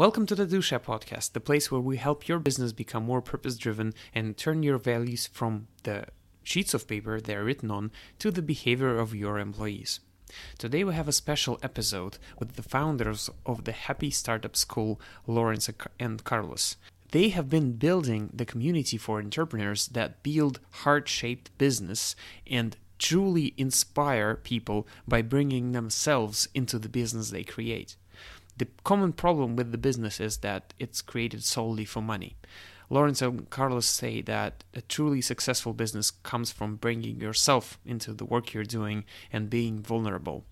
Welcome to the Dusha podcast, the place where we help your business become more purpose driven and turn your values from the sheets of paper they're written on to the behavior of your employees. Today we have a special episode with the founders of the Happy Startup School, Lawrence and Carlos. They have been building the community for entrepreneurs that build heart shaped business and truly inspire people by bringing themselves into the business they create. The common problem with the business is that it's created solely for money. Lawrence and Carlos say that a truly successful business comes from bringing yourself into the work you're doing and being vulnerable.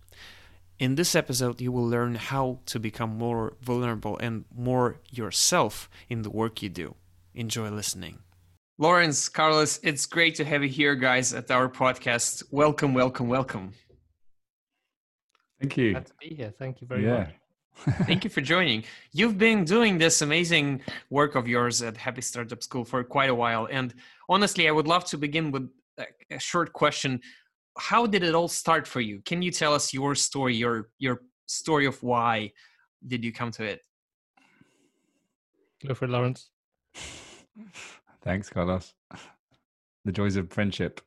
In this episode, you will learn how to become more vulnerable and more yourself in the work you do. Enjoy listening. Lawrence, Carlos, it's great to have you here, guys, at our podcast. Welcome, welcome, welcome. Thank you. Glad to be here. Thank you very yeah. much. Thank you for joining. You've been doing this amazing work of yours at Happy Startup School for quite a while. And honestly, I would love to begin with a short question. How did it all start for you? Can you tell us your story, your your story of why did you come to it? Go for it, Lawrence. Thanks, Carlos. The joys of friendship.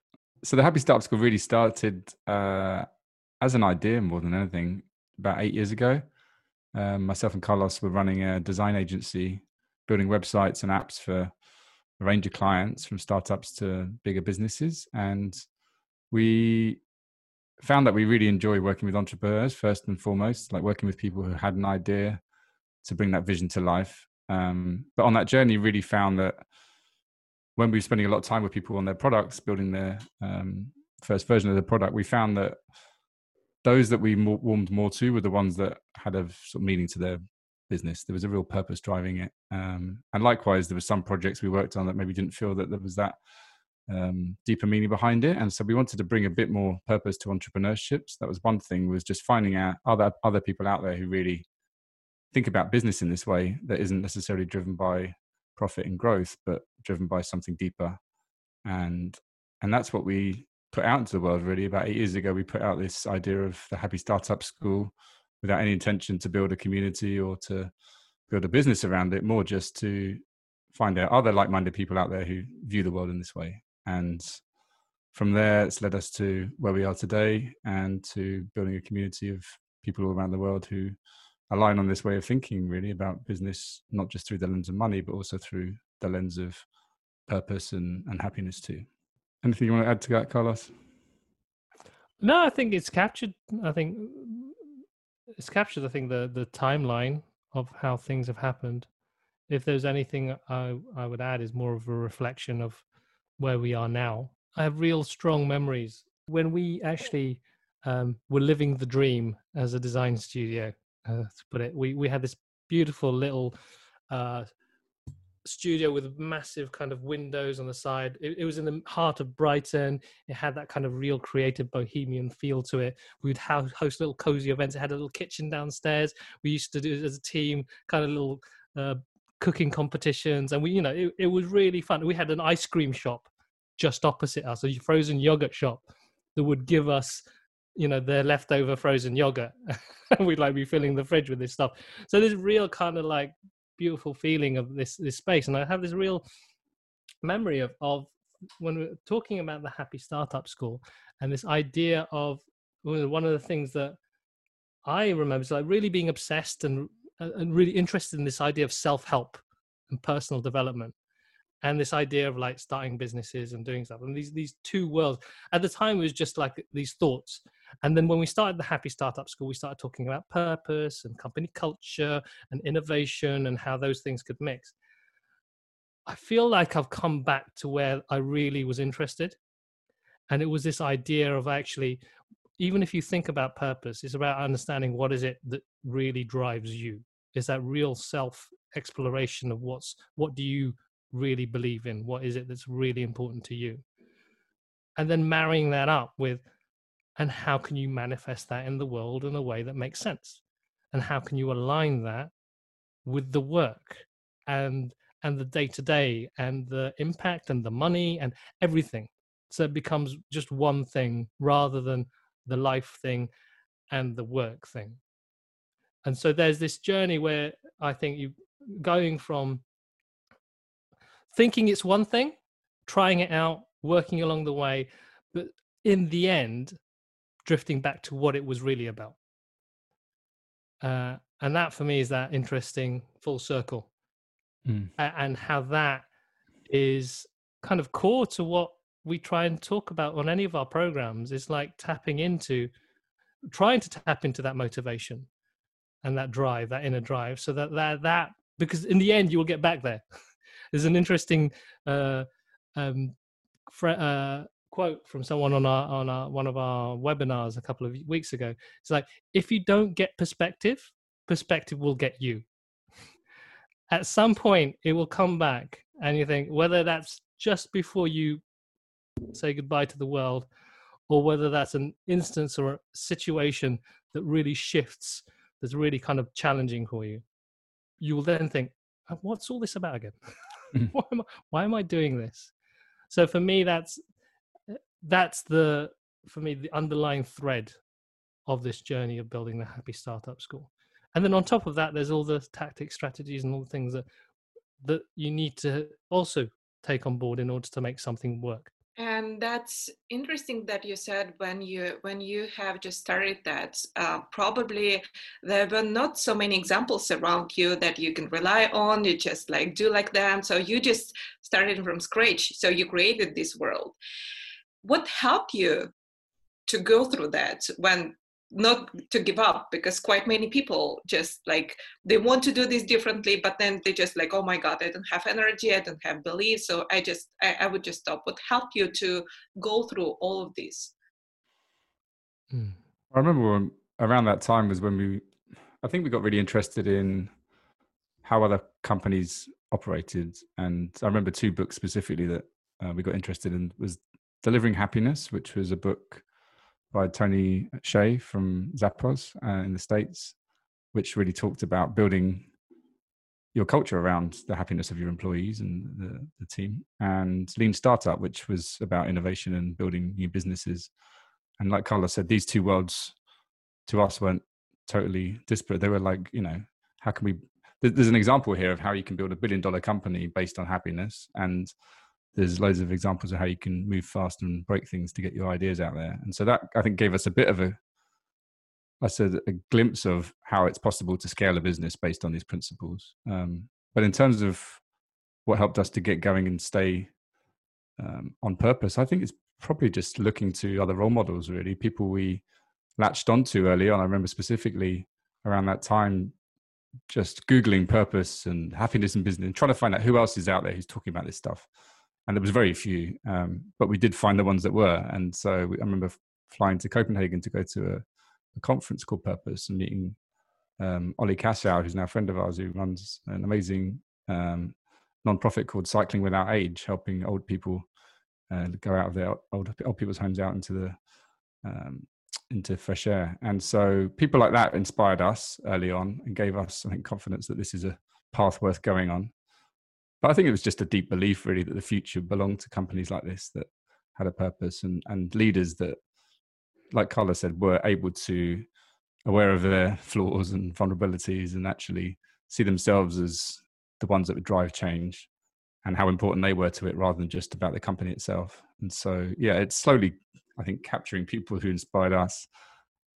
So the Happy Startup School really started uh, as an idea more than anything about eight years ago um, myself and Carlos were running a design agency, building websites and apps for a range of clients from startups to bigger businesses. And we found that we really enjoy working with entrepreneurs first and foremost, like working with people who had an idea to bring that vision to life. Um, but on that journey, really found that when we were spending a lot of time with people on their products, building their um, first version of the product, we found that those that we warmed more to were the ones that had a sort of meaning to their business. There was a real purpose driving it, um, and likewise, there were some projects we worked on that maybe didn't feel that there was that um, deeper meaning behind it. And so we wanted to bring a bit more purpose to entrepreneurship. That was one thing was just finding out other other people out there who really think about business in this way that isn't necessarily driven by profit and growth, but driven by something deeper. And and that's what we put out into the world really about eight years ago we put out this idea of the happy startup school without any intention to build a community or to build a business around it more just to find out other like-minded people out there who view the world in this way. And from there it's led us to where we are today and to building a community of people all around the world who align on this way of thinking really about business not just through the lens of money but also through the lens of purpose and, and happiness too Anything you want to add to that, Carlos? No, I think it's captured. I think it's captured. I think the the timeline of how things have happened. If there's anything I I would add is more of a reflection of where we are now. I have real strong memories when we actually um, were living the dream as a design studio. Uh, to put it, we we had this beautiful little uh, studio with massive kind of windows on the side. It, it, was in the heart of Brighton. It had that kind of real creative bohemian feel to it. We'd have, host little cozy events. It had a little kitchen downstairs. We used to do as a team, kind of little uh, cooking competitions, and we, you know, it, it was really fun. We had an ice cream shop just opposite us, a frozen yogurt shop that would give us you know their leftover frozen yogurt and we'd like be filling the fridge with this stuff so this real kind of like beautiful feeling of this this space. And i have this real memory of of when we're talking about the happy startup school and this idea of one of the things that i remember is like really being obsessed and and really interested in this idea of self-help and personal development and this idea of like starting businesses and doing stuff and these these two worlds at the time it was just like these thoughts and then when we started the Happy Startup School, we started talking about purpose and company culture and innovation and how those things could mix. I feel like I've come back to where I really was interested. And it was this idea of actually, even if you think about purpose, it's about understanding what is it that really drives you. Is that real self exploration of what's what do you really believe in? What is it that's really important to you? And then marrying that up with and how can you manifest that in the world in a way that makes sense and how can you align that with the work and and the day to day and the impact and the money and everything so it becomes just one thing rather than the life thing and the work thing and so there's this journey where I think you going from thinking it's one thing, trying it out, working along the way, but in the end, drifting back to what it was really about. Uh, and that for me is that interesting full circle mm. and how that is kind of core to what we try and talk about on any of our programs is like tapping into trying to tap into that motivation and that drive that inner drive so that that that because in the end you will get back there there's an interesting uh, um, fr- uh, quote from someone on our on our one of our webinars a couple of weeks ago it's like if you don't get perspective perspective will get you at some point it will come back and you think whether that's just before you say goodbye to the world or whether that's an instance or a situation that really shifts that's really kind of challenging for you you will then think uh, what's all this about again. why, am I, why am i doing this? So for me that's that's the for me the underlying thread of this journey of building the happy startup school. And then on top of that there's all the tactics strategies and all the things that that you need to also take on board in order to make something work and that's interesting that you said when you when you have just started that uh, probably there were not so many examples around you that you can rely on. You just like do like them. So you just started from scratch. So you created this world. What helped you to go through that when not to give up because quite many people just like they want to do this differently but then they just like oh my god i don't have energy i don't have belief so i just i, I would just stop what helped you to go through all of this mm. i remember when, around that time was when we i think we got really interested in how other companies operated and i remember two books specifically that uh, we got interested in was delivering happiness which was a book by Tony Hsieh from Zappos uh, in the States, which really talked about building your culture around the happiness of your employees and the, the team, and Lean Startup, which was about innovation and building new businesses. And like Carlos said, these two worlds to us weren't totally disparate. They were like, you know, how can we? There's an example here of how you can build a billion dollar company based on happiness and there's loads of examples of how you can move fast and break things to get your ideas out there. And so that I think gave us a bit of a, I said, a glimpse of how it's possible to scale a business based on these principles. Um, but in terms of what helped us to get going and stay um, on purpose, I think it's probably just looking to other role models, really, people we latched onto early on. I remember specifically around that time just googling purpose and happiness in business and trying to find out who else is out there who's talking about this stuff and there was very few, um, but we did find the ones that were. And so we, I remember flying to Copenhagen to go to a, a conference called Purpose and meeting um, Ole Kassow, who's now a friend of ours, who runs an amazing um, non-profit called Cycling Without Age, helping old people uh, go out of their old, old people's homes out into the um, into fresh air. And so people like that inspired us early on and gave us, I think, confidence that this is a path worth going on. But I think it was just a deep belief, really, that the future belonged to companies like this that had a purpose and, and leaders that, like Carlos said, were able to aware of their flaws and vulnerabilities and actually see themselves as the ones that would drive change and how important they were to it rather than just about the company itself. And so, yeah, it's slowly, I think, capturing people who inspired us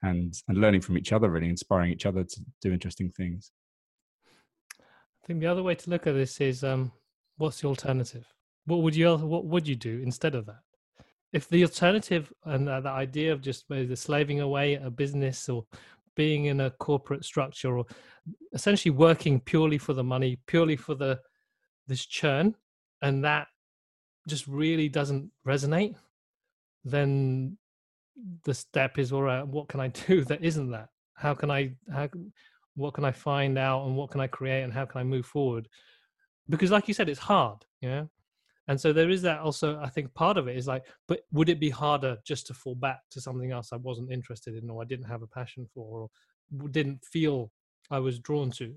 and and learning from each other, really inspiring each other to do interesting things. I think the other way to look at this is um, what's the alternative? What would you what would you do instead of that? If the alternative and uh, the idea of just the slaving away a business or being in a corporate structure or essentially working purely for the money, purely for the this churn, and that just really doesn't resonate, then the step is all right. What can I do that isn't that? How can I how what can i find out and what can i create and how can i move forward? Because like you said it's hard know? And so there is that also i think part of it is like but would it be harder just to fall back to something else i wasn't interested in or i didn't have a passion for or didn't feel i was drawn to?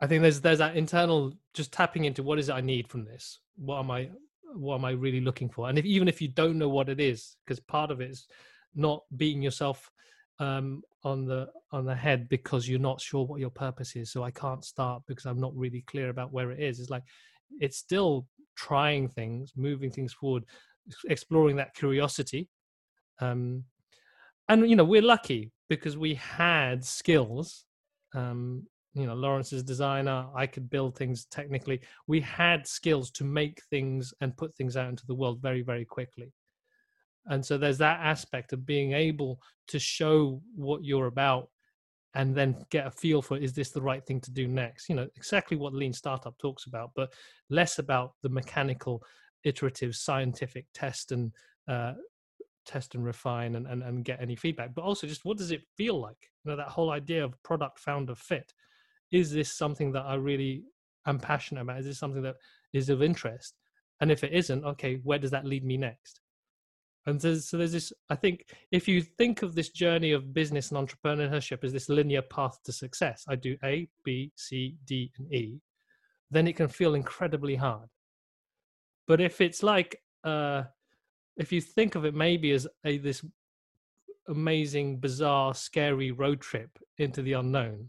I think there's there's that internal just tapping into what is it i need from this? What am i what am i really looking for? And if even if you don't know what it is because part of it is not beating yourself um, on the on the head because you're not sure what your purpose is. So I can't start because I'm not really clear about where it is. It's like it's still trying things, moving things forward, exploring that curiosity. Um, and you know we're lucky because we had skills. Um, you know, Lawrence is designer. I could build things technically. We had skills to make things and put things out into the world very, very quickly and so there's that aspect of being able to show what you're about and then get a feel for is this the right thing to do next? You know exactly what lean startup talks about but less about the mechanical iterative scientific test and uh, test and refine and, and, and get any feedback but also just what does it feel like? You know that whole idea of product founder fit. Is this something that i really am passionate about? Is this something that is of interest? And if it isn't okay where does that lead me next and so, so there's this, I think, if you think of this journey of business and entrepreneurship as this linear path to success, I do A, B, C, D, and E, then it can feel incredibly hard. But if it's like, uh, if you think of it maybe as a this amazing, bizarre, scary road trip into the unknown,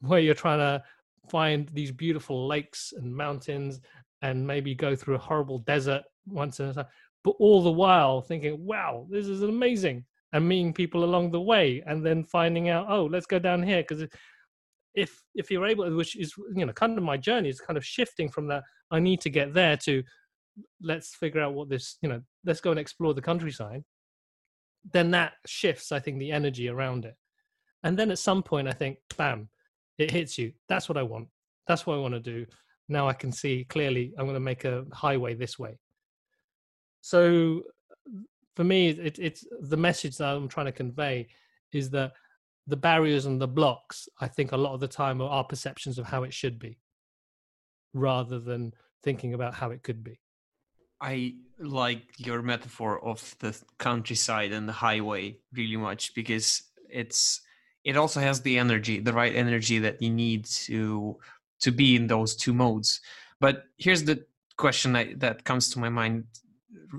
where you're trying to find these beautiful lakes and mountains and maybe go through a horrible desert once in a time but all the while thinking, wow, this is amazing, and meeting people along the way, and then finding out, oh, let's go down here because if if you're able, which is you know kind of my journey is kind of shifting from that I need to get there to let's figure out what this you know let's go and explore the countryside. Then that shifts, I think, the energy around it, and then at some point, I think, bam, it hits you. That's what I want. That's what I want to do. Now I can see clearly. I'm going to make a highway this way so for me, it, it's the message that I'm trying to convey is that the barriers and the blocks, I think a lot of the time are our perceptions of how it should be rather than thinking about how it could be. I like your metaphor of the countryside and the highway really much because it's it also has the energy, the right energy that you need to to be in those two modes. But here's the question that, that comes to my mind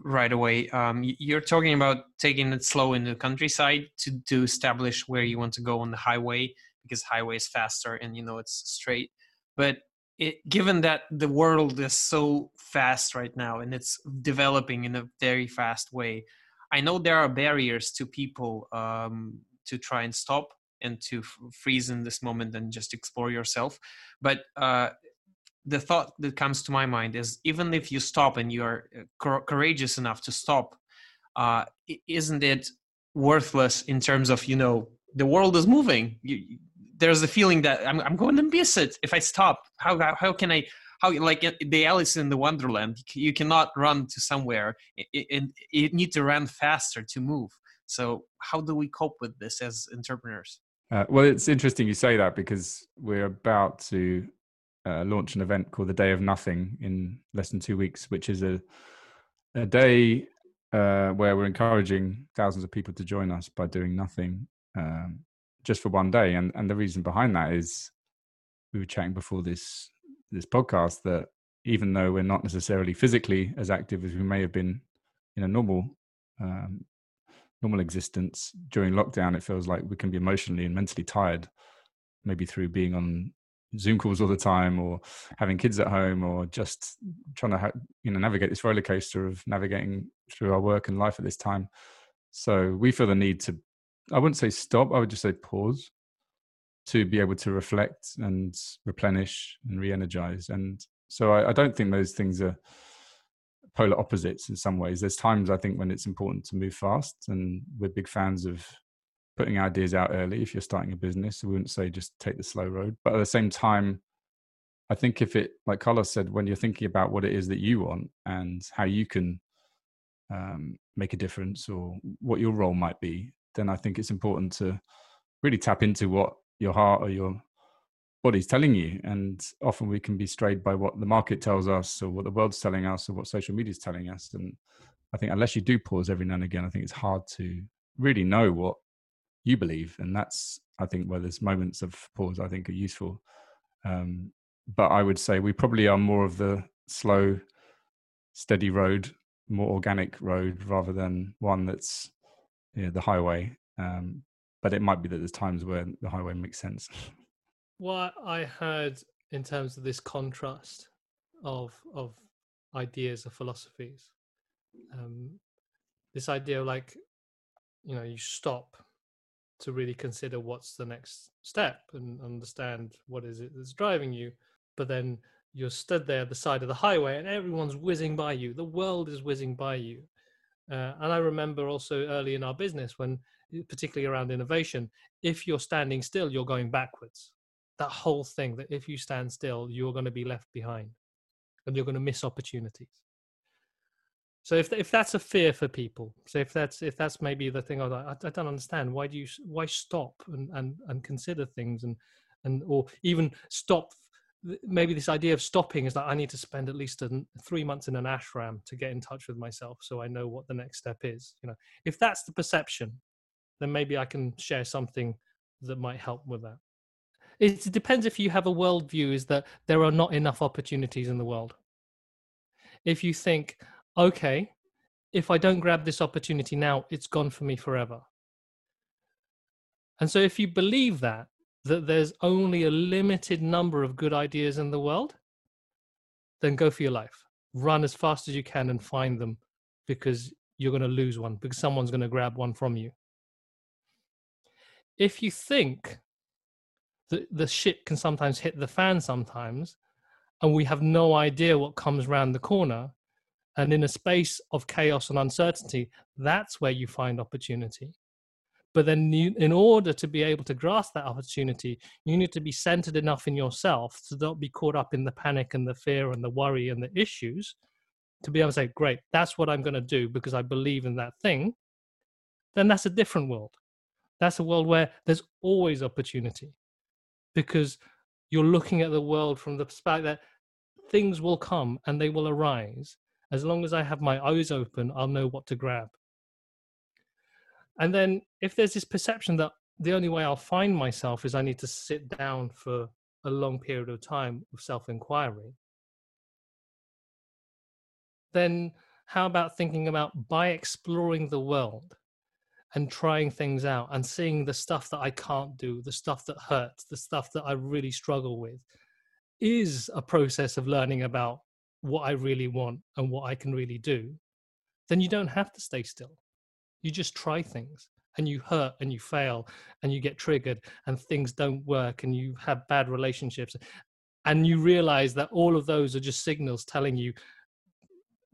right away. Um, you're talking about taking it slow in the countryside to to establish where you want to go on the highway because highway is faster and you know it's straight. But it, given that the world is so fast right now and it's developing in a very fast way, I know there are barriers to people um, to try and stop and to f- freeze in this moment and just explore yourself. But uh, the thought that comes to my mind is even if you stop and you're uh, courageous enough to stop uh, isn't it worthless in terms of you know the world is moving? You, there's a feeling that I'm, I'm going to miss it if i stop. How, how can i how like uh, the alice in the wonderland you cannot run to somewhere. And you need to run faster to move. So how do we cope with this as entrepreneurs uh, well it's interesting you say that because we're about to uh, launch an event called the Day of Nothing in less than two weeks, which is a a day uh, where we're encouraging thousands of people to join us by doing nothing um, just for one day. And and the reason behind that is we were chatting before this this podcast that even though we're not necessarily physically as active as we may have been in a normal um, normal existence during lockdown, it feels like we can be emotionally and mentally tired, maybe through being on Zoom calls all the time, or having kids at home, or just trying to ha- you know navigate this roller coaster of navigating through our work and life at this time. So we feel the need to, I wouldn't say stop, I would just say pause to be able to reflect and replenish and re-energize. And so I, I don't think those things are polar opposites in some ways. There's times I think when it's important to move fast, and we're big fans of putting ideas out early if you're starting a business. We wouldn't say just take the slow road. But at the same time, I think if it, like Carlos said, when you're thinking about what it is that you want and how you can um, make a difference or what your role might be, then I think it's important to really tap into what your heart or your body's telling you. And often we can be strayed by what the market tells us or what the world's telling us or what social media is telling us. And I think unless you do pause every now and again, I think it's hard to really know what you believe and that's i think where there's moments of pause i think are useful um, but i would say we probably are more of the slow steady road more organic road rather than one that's you know, the highway um, but it might be that there's times where the highway makes sense. What I heard in terms of this contrast of of ideas of philosophies, um, this idea of like, you know, you stop to really consider what's the next step and understand what is it that's driving you, but then you're stood there at the side of the highway and everyone's whizzing by you. The world is whizzing by you. Uh, and I remember also early in our business when, eh, particularly around innovation, if you're standing still, you're going backwards. That whole thing that if you stand still, you're going to be left behind and you're going to miss opportunities. So if if that's a fear for people, so if that's if that's maybe the thing, I, I, I don't understand why do you why stop and and and consider things and and or even stop maybe this idea of stopping is that I need to spend at least three months in an ashram to get in touch with myself, so I know what the next step is. You know, if that's the perception, then maybe I can share something that might help with that. It depends if you have a worldview is that there are not enough opportunities in the world. If you think, okay, if I don't grab this opportunity now, it's gone for me forever. And so if you believe that, that there's only a limited number of good ideas in the world, then go for your life. Run as fast as you can and find them because you're going to lose one, because someone's going to grab one from you. If you think that the shit can sometimes hit the fan sometimes, and we have no idea what comes around the corner, and in a space of chaos and uncertainty, that's where you find opportunity. But then, you, in order to be able to grasp that opportunity, you need to be centered enough in yourself to not be caught up in the panic and the fear and the worry and the issues to be able to say, Great, that's what I'm going to do because I believe in that thing. Then that's a different world. That's a world where there's always opportunity because you're looking at the world from the perspective that things will come and they will arise. As long as I have my eyes open, I'll know what to grab. And then if there's this perception that the only way I'll find myself is I need to sit down for a long period of time of self inquiry, then how about thinking about by exploring the world and trying things out and seeing the stuff that I can't do, the stuff that hurts, the stuff that I really struggle with, is a process of learning about what I really want and what I can really do, then you don't have to stay still. You just try things and you hurt and you fail and you get triggered and things don't work and you have bad relationships. And you realize that all of those are just signals telling you,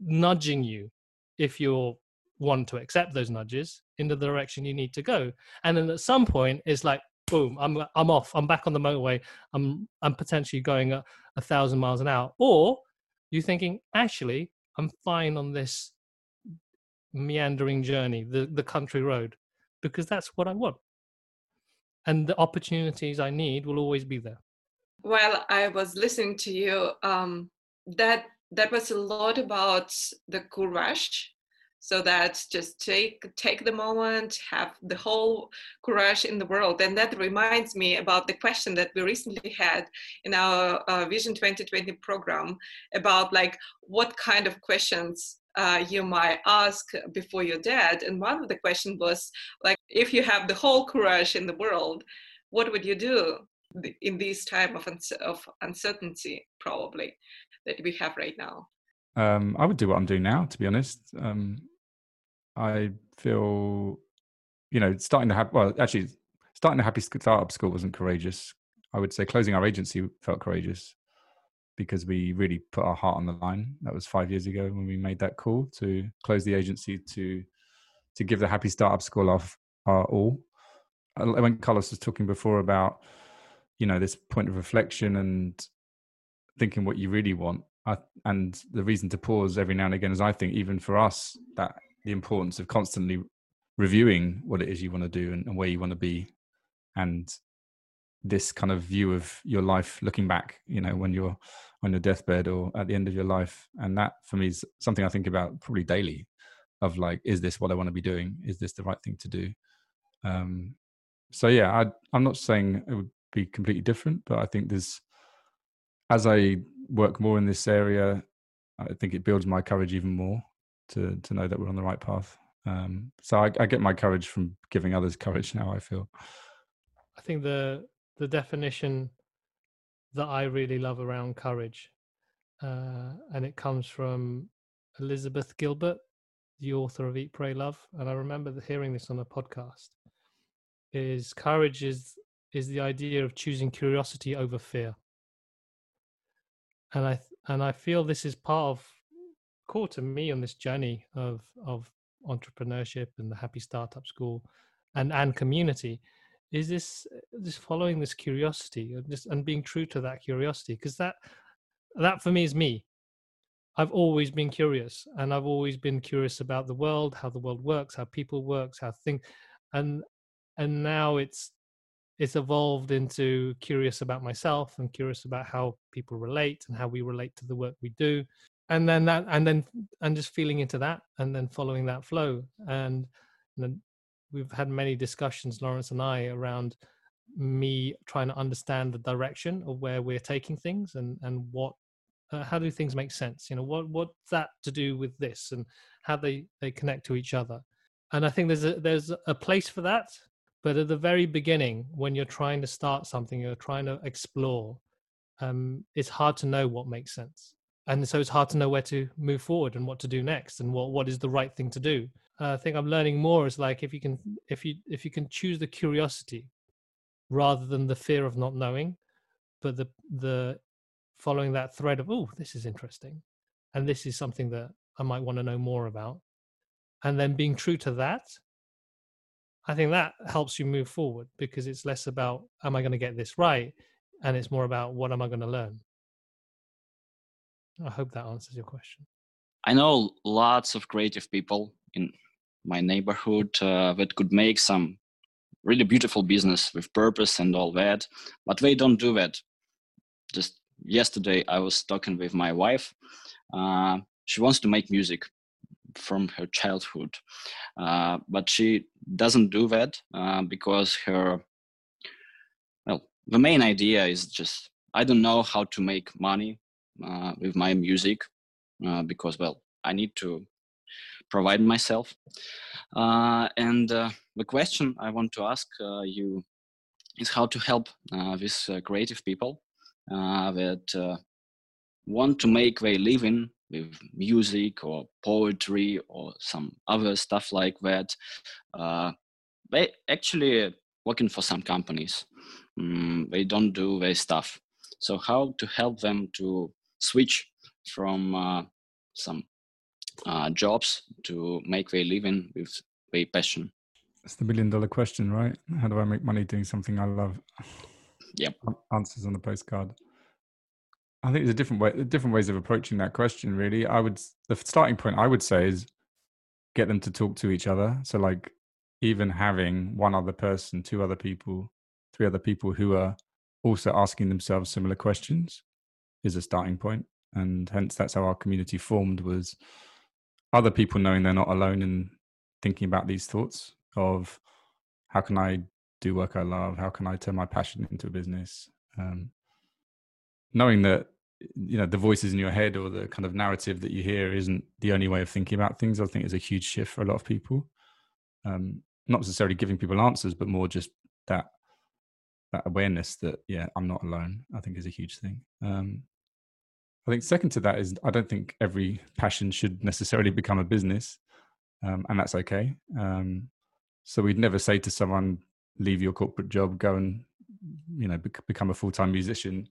nudging you if you're one to accept those nudges in the direction you need to go. And then at some point, it's like, boom, I'm I'm off. I'm back on the motorway. I'm I'm potentially going a, a thousand miles an hour. Or you're thinking, actually, I'm fine on this meandering journey, the, the country road, because that's what I want. And the opportunities I need will always be there. While I was listening to you, um, that that was a lot about the courage. So that just take take the moment, have the whole courage in the world, and that reminds me about the question that we recently had in our uh, Vision 2020 program about like what kind of questions uh, you might ask before you're dead. And one of the questions was like, if you have the whole courage in the world, what would you do in this time of, of uncertainty, probably that we have right now? Um, I would do what I'm doing now, to be honest. Um, I feel, you know, starting to have, well, actually, starting a happy startup school wasn't courageous. I would say closing our agency felt courageous because we really put our heart on the line. That was five years ago when we made that call to close the agency to to give the Happy Startup School off our all. Uh, when Carlos was talking before about you know this point of reflection and thinking what you really want, I, and the reason to pause every now and again is I think even for us that the importance of constantly reviewing what it is you want to do and, and where you want to be. And this kind of view of your life looking back you know when you're on your deathbed or at the end of your life and that for me is something i think about probably daily of like is this what i want to be doing? Is this the right thing to do? Um so yeah I, i'm not saying it would be completely different but i think there's as i work more in this area i think it builds my courage even more to to know that we're on the right path Um, so I, I get my courage from giving others courage. Now I feel. I think the the definition that I really love around courage, uh, and it comes from Elizabeth Gilbert, the author of Eat, Pray, Love, and I remember hearing this on a podcast. Is courage is is the idea of choosing curiosity over fear, and I and I feel this is part of core to me on this journey of of entrepreneurship and the Happy Startup School, and and community is this this following this curiosity and just and being true to that curiosity because that that for me is me. I've always been curious and i've always been curious about the world how the world works how people works how things and and now it's it's evolved into curious about myself and curious about how people relate and how we relate to the work we do and then that and then and just feeling into that and then following that flow. And, and we've had many discussions, Lawrence and I, around me trying to understand the direction of where we're taking things and and what uh, how do things make sense? You know what what's that to do with this and how they they connect to each other. And i think there's a there's a place for that but at the very beginning when you're trying to start something you're trying to explore um it's hard to know what makes sense and so it's hard to know where to move forward and what to do next and what what is the right thing to do uh, I think I'm learning more is like if you can if you if you can choose the curiosity rather than the fear of not knowing, but the the following that thread of oh this is interesting, and this is something that I might want to know more about, and then being true to that. I think that helps you move forward because it's less about am I going to get this right, and it's more about what am I going to learn. I hope that answers your question. I know lots of creative people in my neighborhood uh, that could make some really beautiful business with purpose and all that but they don't do that just yesterday i was talking with my wife uh, she wants to make music from her childhood uh, but she doesn't do that uh, because her well the main idea is just i don't know how to make money uh, with my music uh, because well i need to provide myself. Uh, and uh, the question I want to ask uh, you is how to help these creative people that want to make their living with music or poetry or some other stuff like that. they actually working for some companies. Mm, they don't do their stuff. So how to help them to switch from uh, some uh, jobs to make their living with their passion. That's the million dollar question, right? How do I make money doing something I love? Yep. Answers on the postcard. I think there's a different way, different ways of approaching that question. Really, I would the starting point I would say is get them to talk to each other. So, like, even having one other person, two other people, three other people who are also asking themselves similar questions is a starting point, and hence that's how our community formed. Was other people knowing they're not alone in thinking about these thoughts of how can I do work I love? How can I turn my passion into a business? Um, knowing that you know the voices in your head or the kind of narrative that you hear isn't the only way of thinking about things. I think is a huge shift for a lot of people. Um, not necessarily giving people answers, but more just that that awareness that yeah, I'm not alone. I think is a huge thing. Um, I think second to that is I don't think every passion should necessarily become a business, um, and that's okay. Um, so we'd never say to someone, "Leave your corporate job, go and you know bec- become a full time musician."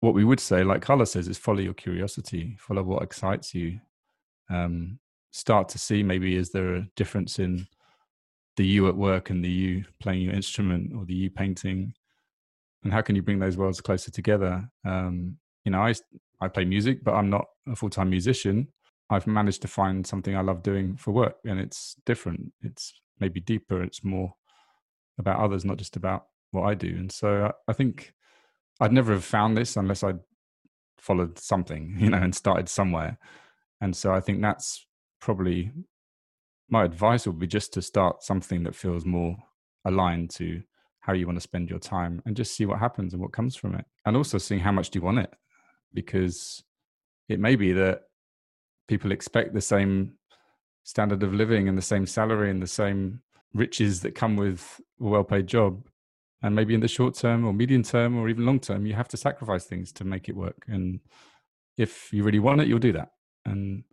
What we would say, like Carlos says, is follow your curiosity, follow what excites you. Um, start to see maybe is there a difference in the you at work and the you playing your instrument or the you painting, and how can you bring those worlds closer together? Um, you know, I I play music, but I'm not a full time musician. I've managed to find something I love doing for work, and it's different. It's maybe deeper. It's more about others, not just about what I do. And so I, I think I'd never have found this unless I'd followed something, you know, and started somewhere. And so I think that's probably my advice would be just to start something that feels more aligned to how you want to spend your time and just see what happens and what comes from it. And also seeing how much do you want it because it may be that people expect the same standard of living and the same salary and the same riches that come with a well-paid job. And maybe in the short term or medium term or even long term you have to sacrifice things to make it work. And if you really want it you'll do that. And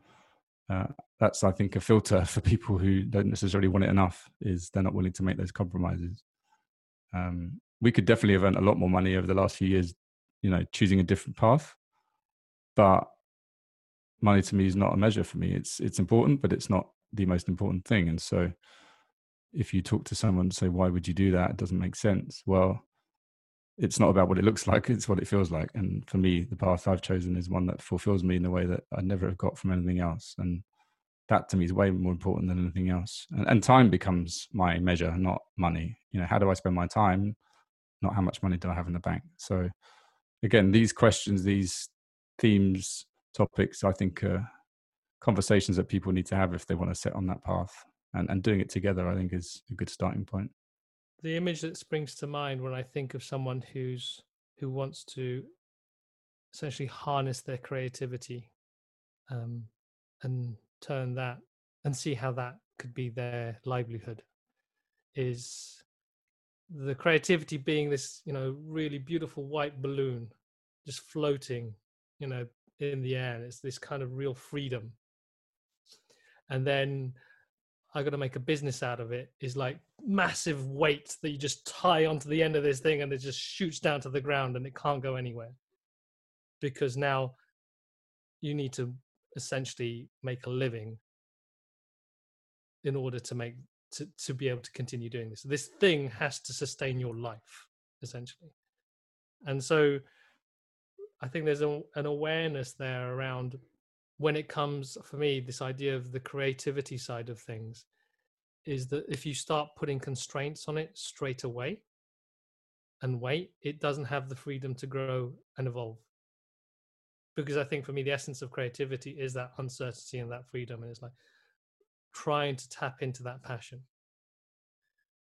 uh, that's i think a filter for people who don't necessarily want it enough is they're not willing to make those compromises. Um, we could definitely have earned a lot more money over the last few years you know choosing a different path but money to me is not a measure for me. It's it's important but it's not the most important thing. And so if you talk to someone and say why would you do that? It doesn't make sense. Well it's not about what it looks like it's what it feels like. And for me the path i've chosen is one that fulfills me in a way that i never have got from anything else. And that to me is way more important than anything else. And, and time becomes my measure not money. You know how do i spend my time? Not how much money do i have in the bank? So again these questions these themes topics i think are conversations that people need to have if they want to set on that path. And, and doing it together i think is a good starting point. The image that springs to mind when I think of someone who's who wants to essentially harness their creativity um, and turn that and see how that could be their livelihood is the creativity being this you know really beautiful white balloon just floating you know in the air it's this kind of real freedom. And then I got to make a business out of it is like massive weight that you just tie onto the end of this thing and it just shoots down to the ground and it can't go anywhere. Because now you need to essentially make a living in order to make to, to be able to continue doing this. This thing has to sustain your life essentially. And so i think there's a, an awareness there around when it comes for me this idea of the creativity side of things is that if you start putting constraints on it straight away and wait it doesn't have the freedom to grow and evolve. Because i think for me the essence of creativity is that uncertainty and that freedom and it's like trying to tap into that passion.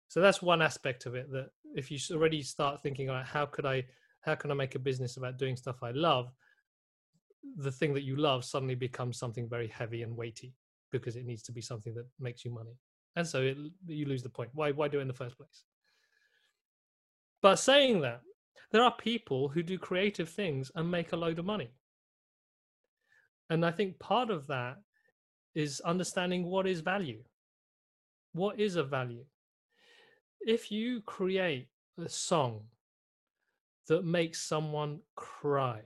So that's one aspect of it that if you already start thinking about how could i how can i make a business about doing stuff i love? The thing that you love suddenly becomes something very heavy and weighty because it needs to be something that makes you money. And so it, you lose the point. Why why do it in the first place? But saying that there are people who do creative things and make a load of money. And i think part of that is understanding what is value. What is a value? If you create a song that makes someone cry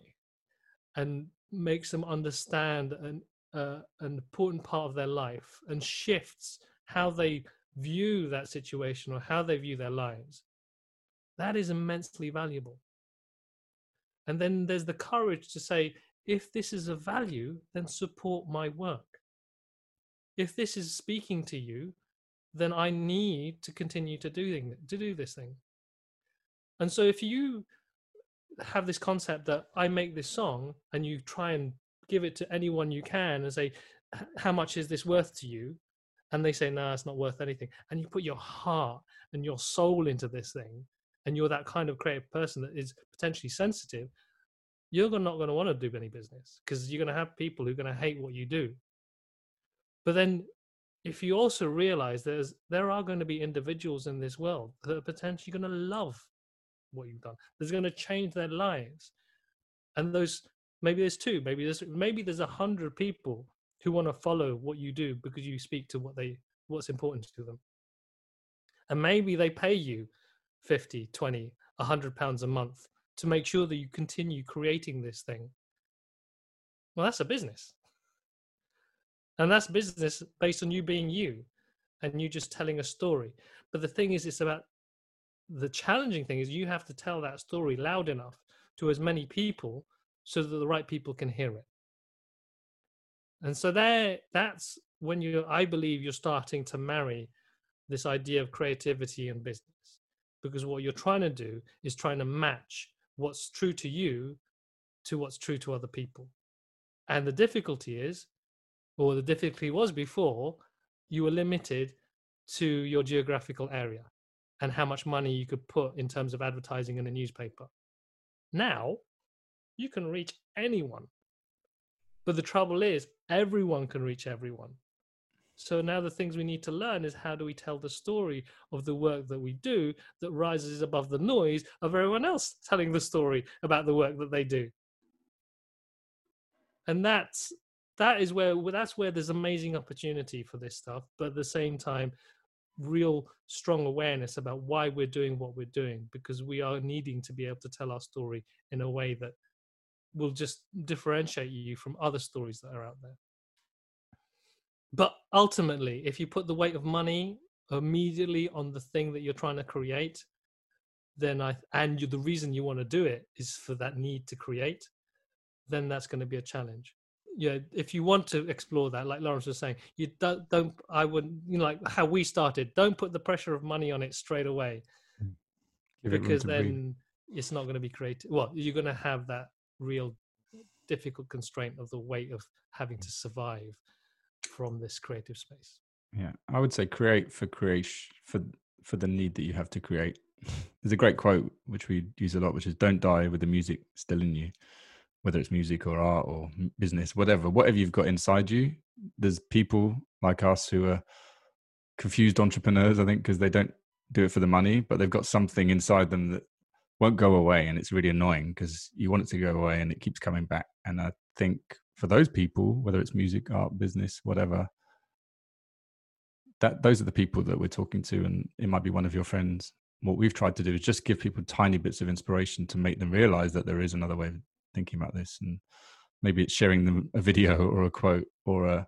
and makes them understand an uh, an important part of their life and shifts how they view that situation or how they view their lives. That is immensely valuable. And then there's the courage to say if this is a value then support my work. If this is speaking to you then i need to continue to do to do this thing. And so if you have this concept that I make this song and you try and give it to anyone you can and say, how much is this worth to you? And they say, no, nah, it's not worth anything. And you put your heart and your soul into this thing, and you're that kind of creative person that is potentially sensitive, you're not going to want to do any business because you're going to have people who are going to hate what you do. But then if you also realize there's there are going to be individuals in this world that are potentially going to love what you've done. That's going to change their lives. And those maybe there's two maybe there's maybe there's a hundred people who want to follow what you do because you speak to what they what's important to them. And maybe they pay you 50 20 100 pounds a month to make sure that you continue creating this thing. Well that's a business. And that's business based on you being you and you just telling a story. But the thing is it's about the challenging thing is you have to tell that story loud enough to as many people so that the right people can hear it. And so there that's when you i believe you're starting to marry this idea of creativity and business. Because what you're trying to do is trying to match what's true to you to what's true to other people. And the difficulty is or the difficulty was before you were limited to your geographical area and how much money you could put in terms of advertising in a newspaper. Now, you can reach anyone. But the trouble is, everyone can reach everyone. So now the things we need to learn is how do we tell the story of the work that we do that rises above the noise of everyone else telling the story about the work that they do. And that's that is where that's where there's amazing opportunity for this stuff, but at the same time, real strong awareness about why we're doing what we're doing because we are needing to be able to tell our story in a way that will just differentiate you from other stories that are out there. But ultimately, if you put the weight of money immediately on the thing that you're trying to create, then I and you, the reason you want to do it is for that need to create, then that's going to be a challenge. Yeah, if you want to explore that, like Lawrence was saying, you don't don't. I would you know like how we started. Don't put the pressure of money on it straight away, hmm. Give because then it's not going to be creative. Well, you're going to have that real difficult constraint of the weight of having to survive from this creative space yeah i would say create for creation for for the need that you have to create there's a great quote which we use a lot which is don't die with the music still in you whether it's music or art or business whatever whatever you've got inside you there's people like us who are confused entrepreneurs i think because they don't do it for the money but they've got something inside them that won't go away and it's really annoying because you want it to go away and it keeps coming back. And i think for those people whether it's music art business whatever that those are the people that we're talking to and it might be one of your friends. What we've tried to do is just give people tiny bits of inspiration to make them realize that there is another way thinking about this and maybe it's sharing them a video or a quote or a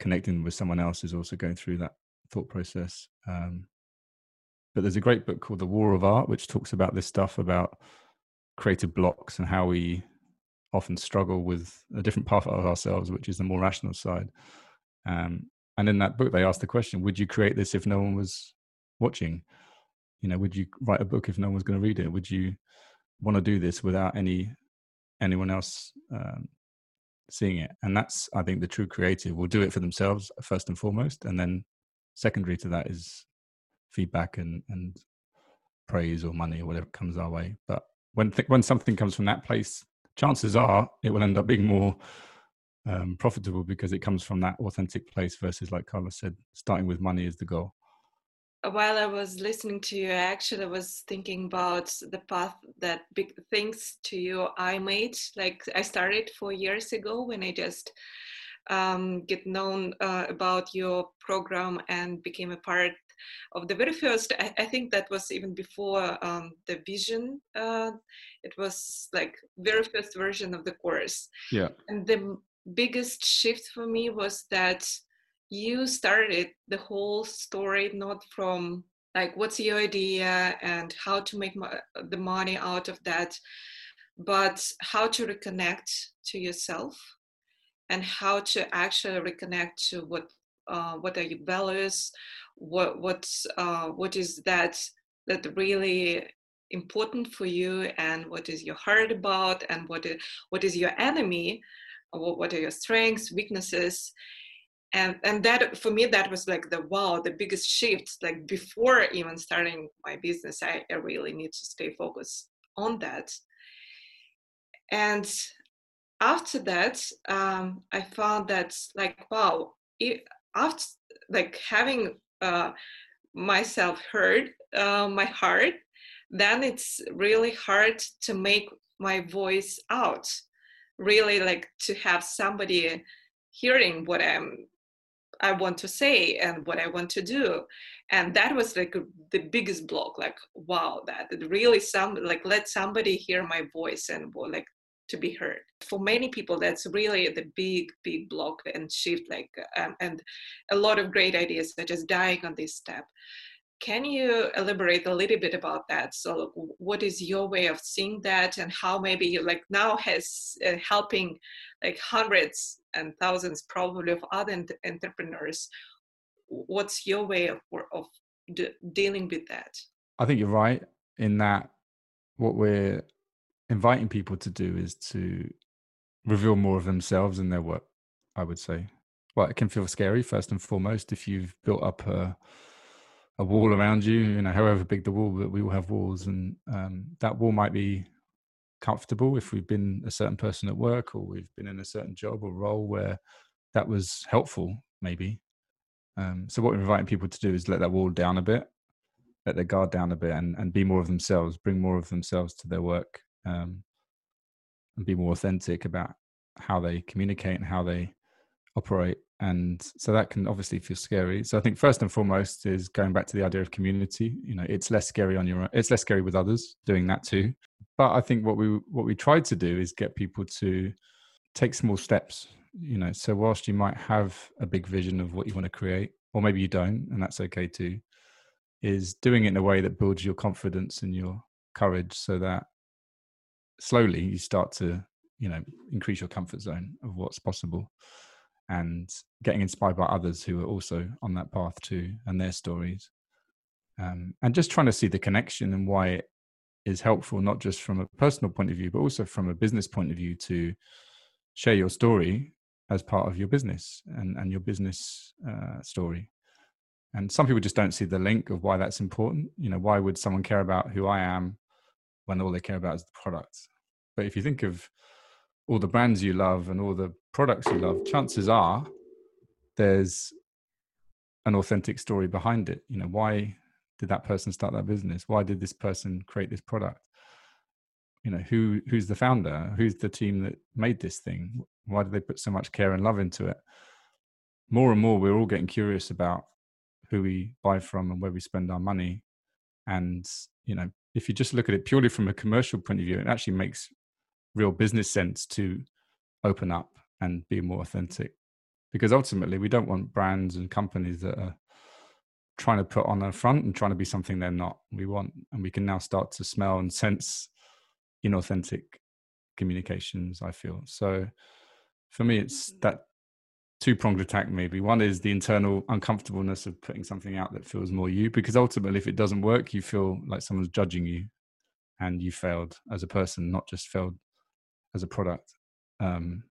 connecting with someone else is also going through that thought process um, but there's a great book called The War of Art, which talks about this stuff about creative blocks and how we often struggle with a different part of ourselves, which is the more rational side. Um, and in that book, they asked the question: Would you create this if no one was watching? You know, would you write a book if no one was going to read it? Would you want to do this without any anyone else um, seeing it? And that's, I think, the true creative will do it for themselves first and foremost, and then secondary to that is feedback and and praise or money or whatever comes our way. But when th- when something comes from that place, chances are it will end up being more um, profitable because it comes from that authentic place versus, like Carlos said, starting with money is the goal. While I was listening to you, I actually was thinking about the path that big things to you I made. Like I started four years ago when I just um, get known uh, about your program and became a part of the very first i, I think that was even before um, the vision uh, it was like very first version of the course yeah and the biggest shift for me was that you started the whole story not from like what's your idea and how to make mo- the money out of that but how to reconnect to yourself and how to actually reconnect to what uh, what are your values what what's uh, what is that that really important for you and what is your heart about and what is, what is your enemy what, what are your strengths weaknesses and and that for me that was like the wow the biggest shift like before even starting my business i, I really need to stay focused on that and after that um, i found that like wow it, after like having uh, myself heard, uh, my heart, then it's really hard to make my voice out. Really, like to have somebody hearing what I'm I want to say and what I want to do. And that was like the biggest block. Like, wow, that really some like let somebody hear my voice and like to be heard. For many people, that's really the big, big block and shift. Like, um, and a lot of great ideas are just dying on this step. Can you elaborate a little bit about that? So, what is your way of seeing that, and how maybe like now has uh, helping like hundreds and thousands probably of other ent- entrepreneurs? What's your way of of de- dealing with that? I think you're right in that what we're inviting people to do is to reveal more of themselves in their work i would say well it can feel scary first and foremost if you've built up a a wall around you you know however big the wall but we all have walls and um, that wall might be comfortable if we've been a certain person at work or we've been in a certain job or role where that was helpful maybe Um, so what we're inviting people to do is let that wall down a bit, let their guard down a bit, and and be more of themselves, bring more of themselves to their work, um, and be more authentic about how they communicate and how they operate. And so that can obviously feel scary. So I think first and foremost is going back to the idea of community. You know, it's less scary on your own. It's less scary with others doing that too. But I think what we what we tried to do is get people to take small steps you know so whilst you might have a big vision of what you want to create or maybe you don't and that's okay too is doing it in a way that builds your confidence and your courage so that slowly you start to you know increase your comfort zone of what's possible and getting inspired by others who are also on that path too and their stories um, and just trying to see the connection and why it is helpful not just from a personal point of view but also from a business point of view to share your story as part of your business and, and your business uh, story. And some people just don't see the link of why that's important. You know, why would someone care about who I am when all they care about is the product? But if you think of all the brands you love and all the products you love, chances are there's an authentic story behind it. You know, why did that person start that business? Why did this person create this product? You know, who who's the founder? Who's the team that made this thing? Why do they put so much care and love into it? More and more, we're all getting curious about who we buy from and where we spend our money. And, you know, if you just look at it purely from a commercial point of view, it actually makes real business sense to open up and be more authentic. Because ultimately, we don't want brands and companies that are trying to put on a front and trying to be something they're not. We want, and we can now start to smell and sense inauthentic communications, I feel. So, for me, it's that two pronged attack maybe. One is the internal uncomfortableness of putting something out that feels more you, because ultimately, if it doesn't work, you feel like someone's judging you and you failed as a person, not just failed as a product. Um,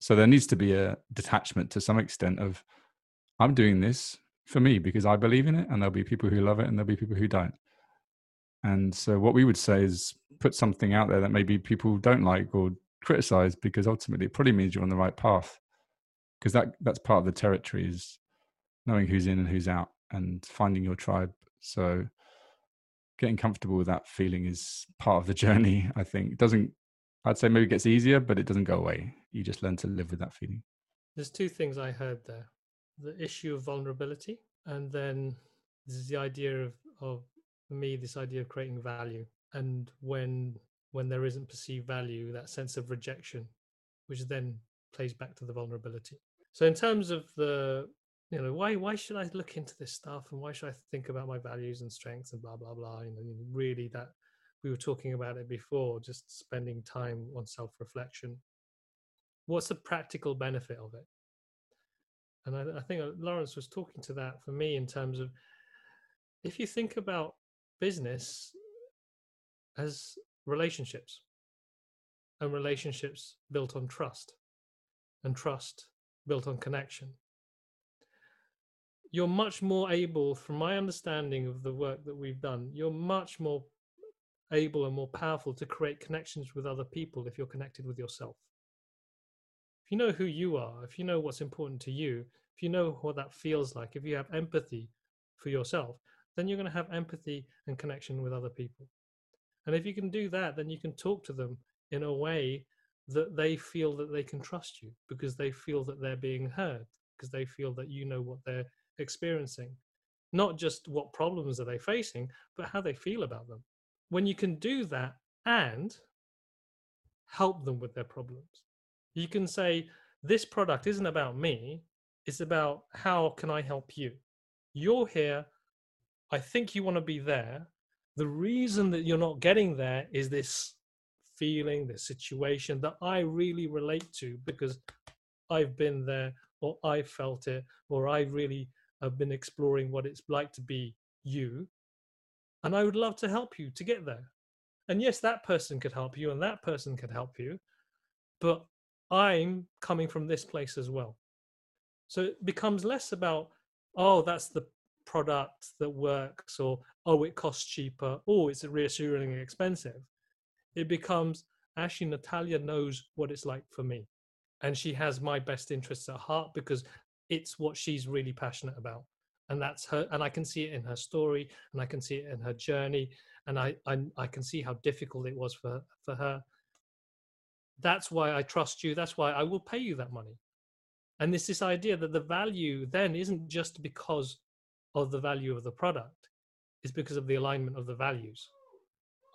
so there needs to be a detachment to some extent of I'm doing this for me because I believe in it, and there'll be people who love it and there'll be people who don't. And so what we would say is put something out there that maybe people don't like or criticize because ultimately it probably means you're on the right path because that that's part of the territory is knowing who's in and who's out and finding your tribe so getting comfortable with that feeling is part of the journey i think it doesn't i'd say maybe it gets easier but it doesn't go away. You just learn to live with that feeling. There's two things i heard there the issue of vulnerability and then this is the idea of of me this idea of creating value. And when when there isn't perceived value, that sense of rejection, which then plays back to the vulnerability. So in terms of the you know why why should I look into this stuff and why should I think about my values and strengths and blah blah blah you know really that we were talking about it before just spending time on self reflection what's the practical benefit of it? And I, I think uh, Lawrence was talking to that for me in terms of if you think about business as relationships and relationships built on trust and trust built on connection you're much more able from my understanding of the work that we've done you're much more able and more powerful to create connections with other people if you're connected with yourself if you know who you are if you know what's important to you if you know what that feels like if you have empathy for yourself then you're going to have empathy and connection with other people and if you can do that, then you can talk to them in a way that they feel that they can trust you because they feel that they're being heard, because they feel that you know what they're experiencing. Not just what problems are they facing, but how they feel about them. When you can do that and help them with their problems, you can say, This product isn't about me, it's about how can I help you? You're here. I think you want to be there the reason that you're not getting there is this feeling, this situation that I really relate to because I've been there or I felt it or I really have been exploring what it's like to be you. And I would love to help you to get there. And yes, that person could help you and that person could help you, but I'm coming from this place as well. So it becomes less about, oh, that's the product that works or oh it costs cheaper oh it's reassuringly expensive it becomes actually natalia knows what it's like for me and she has my best interests at heart because it's what she's really passionate about and that's her and i can see it in her story and i can see it in her journey and i i, I can see how difficult it was for for her. That's why i trust you. That's why i will pay you that money. And it's this idea that the value then isn't just because of the value of the product. It's because of the alignment of the values.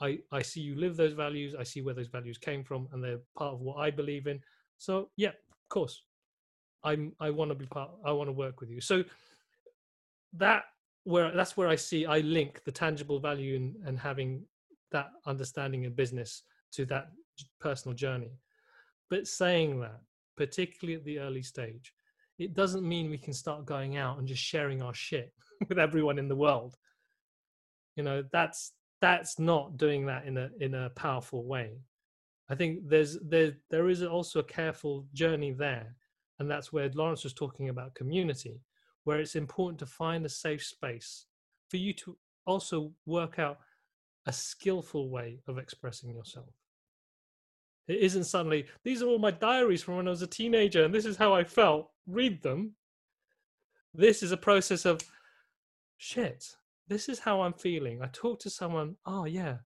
I i see you live those values. I see where those values came from and they're part of what i believe in. So yeah of course. I'm i want to be part i want to work with you. So that where that's where I see I link the tangible value and, and having that understanding in business to that personal journey. But saying that, particularly at the early stage, it doesn't mean we can start going out and just sharing our shit with everyone in the world. You know, that's that's not doing that in a in a powerful way. I think there's there there is also a careful journey there, and that's where Lawrence was talking about community where it's important to find a safe space for you to also work out a skillful way of expressing yourself. It isn't suddenly, these are all my diaries from when I was a teenager and this is how I felt. Read them. This is a process of shit, this is how I'm feeling. I talk to someone, oh yeah,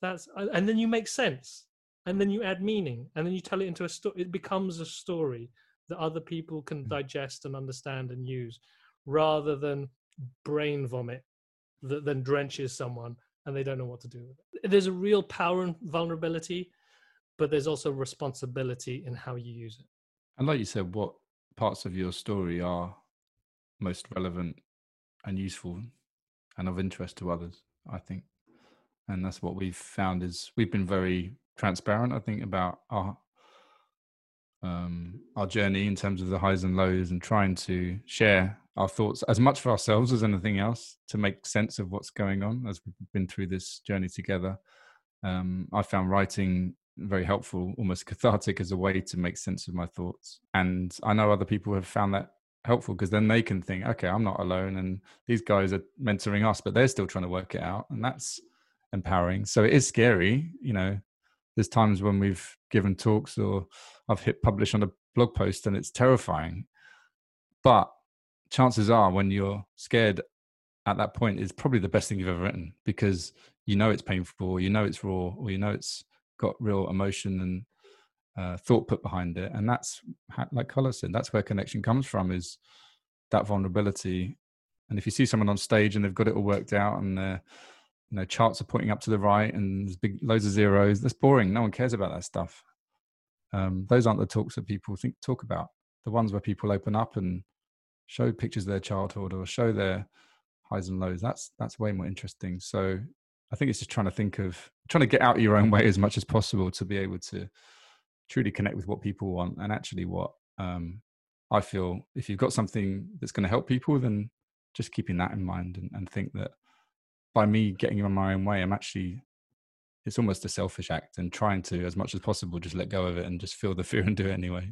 that's, uh, and then you make sense and then you add meaning and then you tell it into a story. It becomes a story that other people can mm. digest and understand and use rather than brain vomit that then drenches someone and they don't know what to do with it. There's a real power and vulnerability, but there's also responsibility in how you use it. And like you said, what parts of your story are most relevant and useful and of interest to others, I think. And that's what we've found is we've been very transparent, I think, about our um, our journey in terms of the highs and lows and trying to share our thoughts as much for ourselves as anything else to make sense of what's going on as we've been through this journey together. Um, I found writing very helpful, almost cathartic as a way to make sense of my thoughts. And I know other people have found that helpful because then they can think, okay, I'm not alone. And these guys are mentoring us, but they're still trying to work it out. And that's empowering. So it is scary, you know, there's times when we've given talks or I've hit publish on a blog post and it's terrifying. But chances are when you're scared at that point is probably the best thing you've ever written because you know it's painful, or you know it's raw, or you know it's got real emotion and uh, thought put behind it. And that's like Carlos said, that's where connection comes from is that vulnerability. And if you see someone on stage and they've got it all worked out and they're you know charts are pointing up to the right and there's big loads of zeros. That's boring. No one cares about that stuff. Um, those aren't the talks that people think talk about. The ones where people open up and show pictures of their childhood or show their highs and lows that's that's way more interesting. So i think it's just trying to think of trying to get out your own way as much as possible to be able to truly connect with what people want and actually what um, i feel if you've got something that's going to help people then just keeping that in mind and, and think that by me getting on my own way, I'm actually it's almost a selfish act and trying to as much as possible just let go of it and just feel the fear and do it anyway.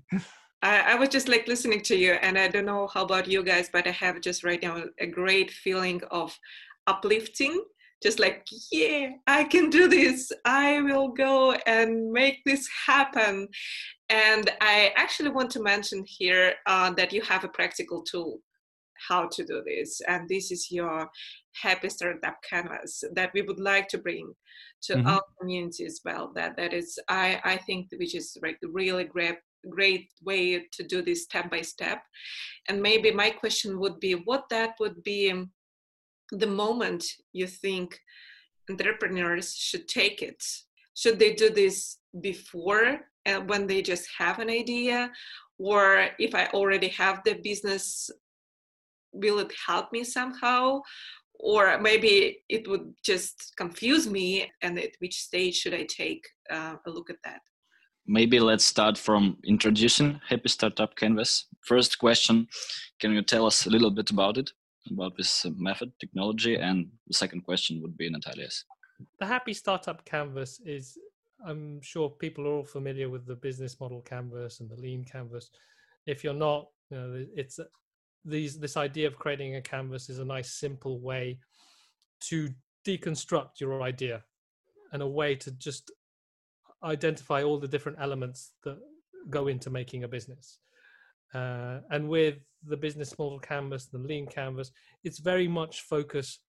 I, I was just like listening to you, and I don't know how about you guys, but I have just right now a great feeling of uplifting just like yeah i can do this i will go and make this happen and i actually want to mention here uh, that you have a practical tool how to do this and this is your happy startup canvas that we would like to bring to mm-hmm. our community as well. That that is i i think which is like really great great way to do this step by step. And maybe my question would be what that would be the moment you think entrepreneurs should take it? Should they do this before uh, when they just have an idea? Or if i already have the business will it help me somehow or maybe it would just confuse me and at which stage should i take uh, a look at that? Maybe let's start from introducing happy startup canvas. First question can you tell us a little bit about it about this method technology? And the second question would be natalia's the happy startup canvas is i'm sure people are all familiar with the business model canvas and the lean canvas. If you're not you know, it's these this idea of creating a canvas is a nice simple way to deconstruct your idea and a way to just identify all the different elements that go into making a business uh, and with the business model canvas, the lean canvas, it's very much focused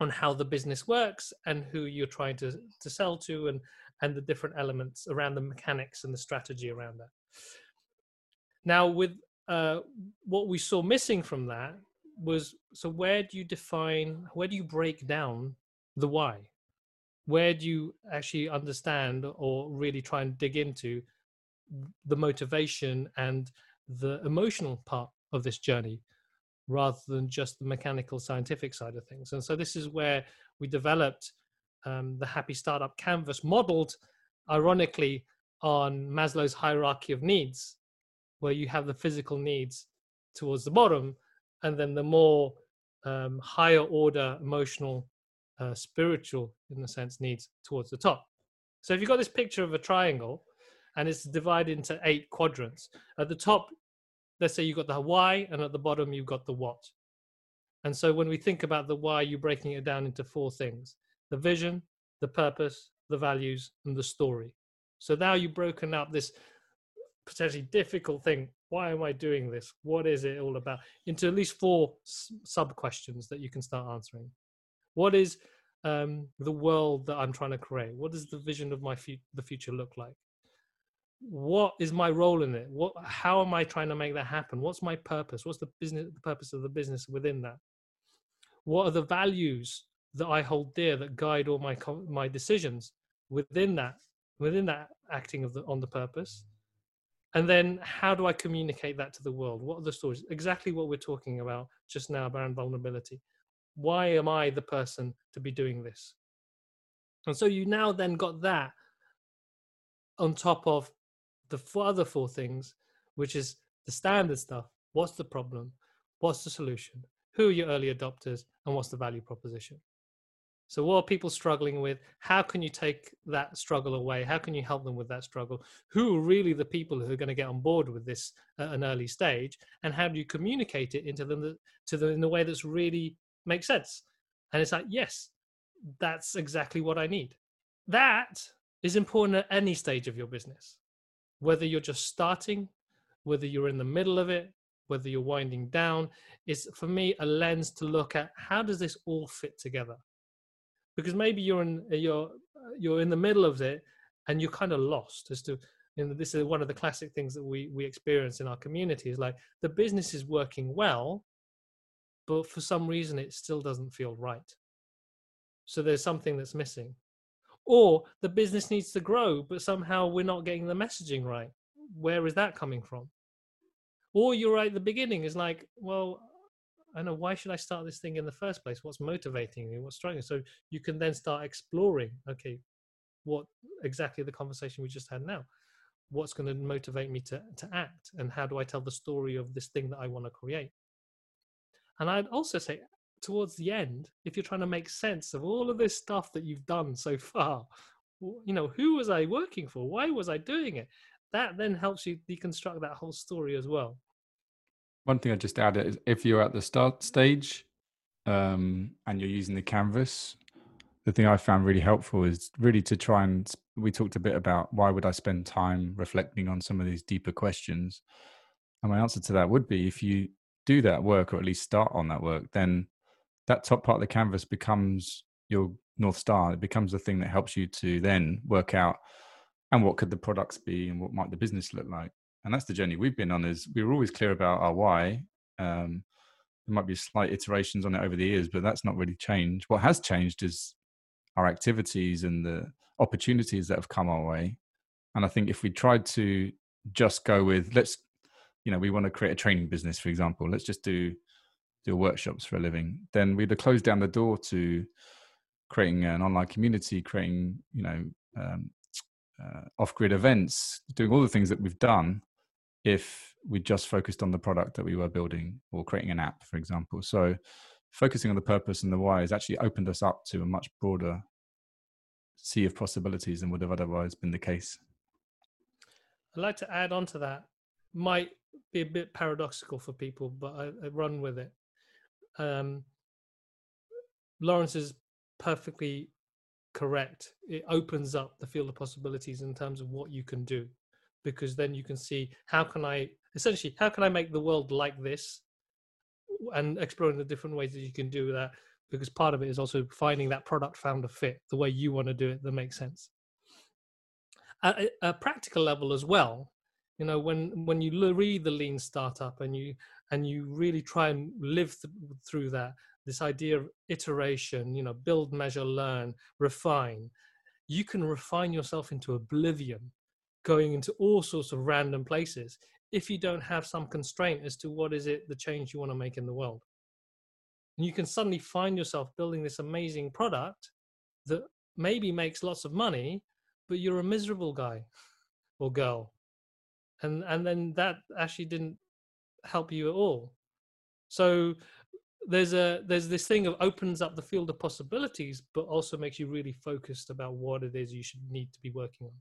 on how the business works and who you're trying to, to sell to and, and the different elements around the mechanics and the strategy around that. Now, with uh, what we saw missing from that was so where do you define, where do you break down the why? Where do you actually understand or really try and dig into the motivation and the emotional part of this journey rather than just the mechanical scientific side of things. And so this is where we developed um, the Happy Startup Canvas, modeled ironically on Maslow's hierarchy of needs, where you have the physical needs towards the bottom, and then the more um, higher order emotional, uh, spiritual, in a sense, needs towards the top. So if you've got this picture of a triangle, and it's divided into eight quadrants. At the top, let's say you've got the why, and at the bottom, you've got the what. And so when we think about the why, you're breaking it down into four things the vision, the purpose, the values, and the story. So now you've broken up this potentially difficult thing. Why am I doing this? What is it all about? Into at least four sub questions that you can start answering. What is um, the world that I'm trying to create? What does the vision of my fu- the future look like? what is my role in it what how am i trying to make that happen what's my purpose what's the business the purpose of the business within that what are the values that i hold dear that guide all my my decisions within that within that acting of the on the purpose and then how do i communicate that to the world what are the stories exactly what we're talking about just now around vulnerability why am i the person to be doing this and so you now then got that on top of the four other four things, which is the standard stuff. What's the problem? What's the solution? Who are your early adopters? And what's the value proposition? So, what are people struggling with? How can you take that struggle away? How can you help them with that struggle? Who are really the people who are going to get on board with this at an early stage? And how do you communicate it into them to them in a way that's really makes sense? And it's like, yes, that's exactly what I need. That is important at any stage of your business whether you're just starting, whether you're in the middle of it, whether you're winding down, is for me a lens to look at how does this all fit together? Because maybe you're in uh, you're uh, you're in the middle of it and you're kind of lost as to you know, this is one of the classic things that we we experience in our community is like the business is working well, but for some reason it still doesn't feel right. So there's something that's missing. Or the business needs to grow but somehow we're not getting the messaging right. Where is that coming from? Or you're right at the beginning is like well i know uh, why should i start this thing in the first place what's motivating me what's driving? so you can then start exploring okay what exactly the conversation we just had now what's going to motivate me to, to act and how do i tell the story of this thing that i want to create and i'd also say towards the end, if you're trying to make sense of all of this stuff that you've done so far, you know, who was I working for? Why was I doing it? That then helps you deconstruct that whole story as well. One thing I just add is if you're at the start stage um, and you're using the canvas, the thing I found really helpful is really to try and we talked a bit about why would I spend time reflecting on some of these deeper questions. And my answer to that would be if you do that work or at least start on that work, then that top part of the canvas becomes your north star it becomes the thing that helps you to then work out and what could the products be and what might the business look like and that's the journey we've been on is we were always clear about our why. Um, there might be slight iterations on it over the years but that's not really changed. What has changed is our activities and the opportunities that have come our way. And i think if we tried to just go with let's you know we want to create a training business for example let's just do do workshops for a living, then we'd have closed down the door to creating an online community, creating you know um, uh, off-grid events, doing all the things that we've done. If we just focused on the product that we were building or creating an app, for example, so focusing on the purpose and the why has actually opened us up to a much broader sea of possibilities than would have otherwise been the case. I'd like to add on to that. Might be a bit paradoxical for people, but I, I run with it um, Lawrence is perfectly correct. It opens up the field of possibilities in terms of what you can do, because then you can see how can I essentially how can i make the world like this? And exploring the different ways that you can do that because part of it is also finding that product founder fit the way you want to do it that makes sense. At a, practical level as well you know when when you read the lean startup and you and you really try and live th- through that this idea of iteration you know build measure learn refine you can refine yourself into oblivion going into all sorts of random places if you don't have some constraint as to what is it the change you want to make in the world. And you can suddenly find yourself building this amazing product that maybe makes lots of money but you're a miserable guy or girl. And and then that actually didn't help you at all. So there's a there's this thing of opens up the field of possibilities but also makes you really focused about what it is you should need to be working on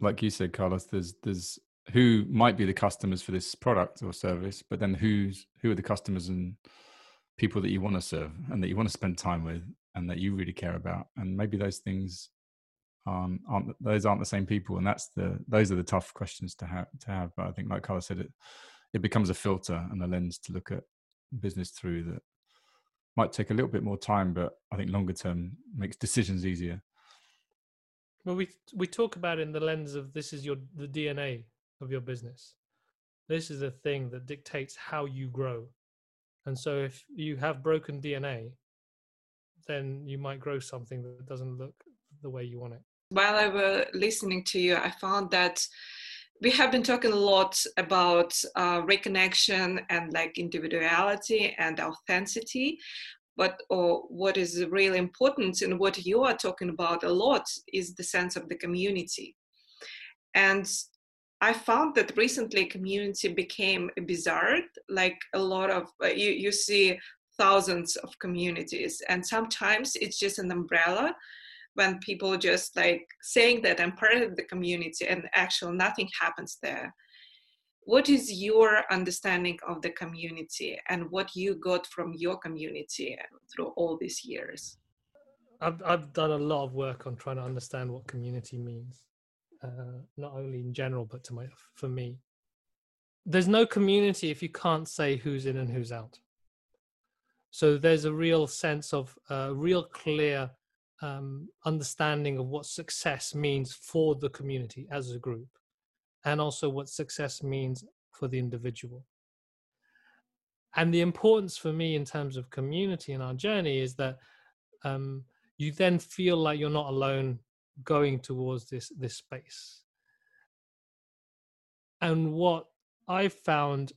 like you said carlos there's there's who might be the customers for this product or service but then who's who are the customers and people that you want to serve and that you want to spend time with and that you really care about. And maybe those things aren't, aren't those aren't the same people. And that's the those are the tough questions to have to have. But i think like carlos said it it becomes a filter and a lens to look at business through that might take a little bit more time, but I think longer term makes decisions easier. Well, we we talk about in the lens of this is your the DNA of your business. This is the thing that dictates how you grow. And so if you have broken DNA, then you might grow something that doesn't look the way you want it. While I was listening to you, I found that we have been talking a lot about uh, reconnection and like individuality and authenticity but or what is really important and what you are talking about a lot is the sense of the community and i found that recently community became bizarre like a lot of uh, you, you see thousands of communities and sometimes it's just an umbrella when people just like saying that I'm part of the community and actually nothing happens there. What is your understanding of the community and what you got from your community through all these years? I've, I've done a lot of work on trying to understand what community means, uh, not only in general, but to my, for me. There's no community if you can't say who's in and who's out. So there's a real sense of uh, real clear um, understanding of what success means for the community as a group, and also what success means for the individual. And the importance for me in terms of community in our journey is that um, you then feel like you're not alone going towards this this space. And what I've found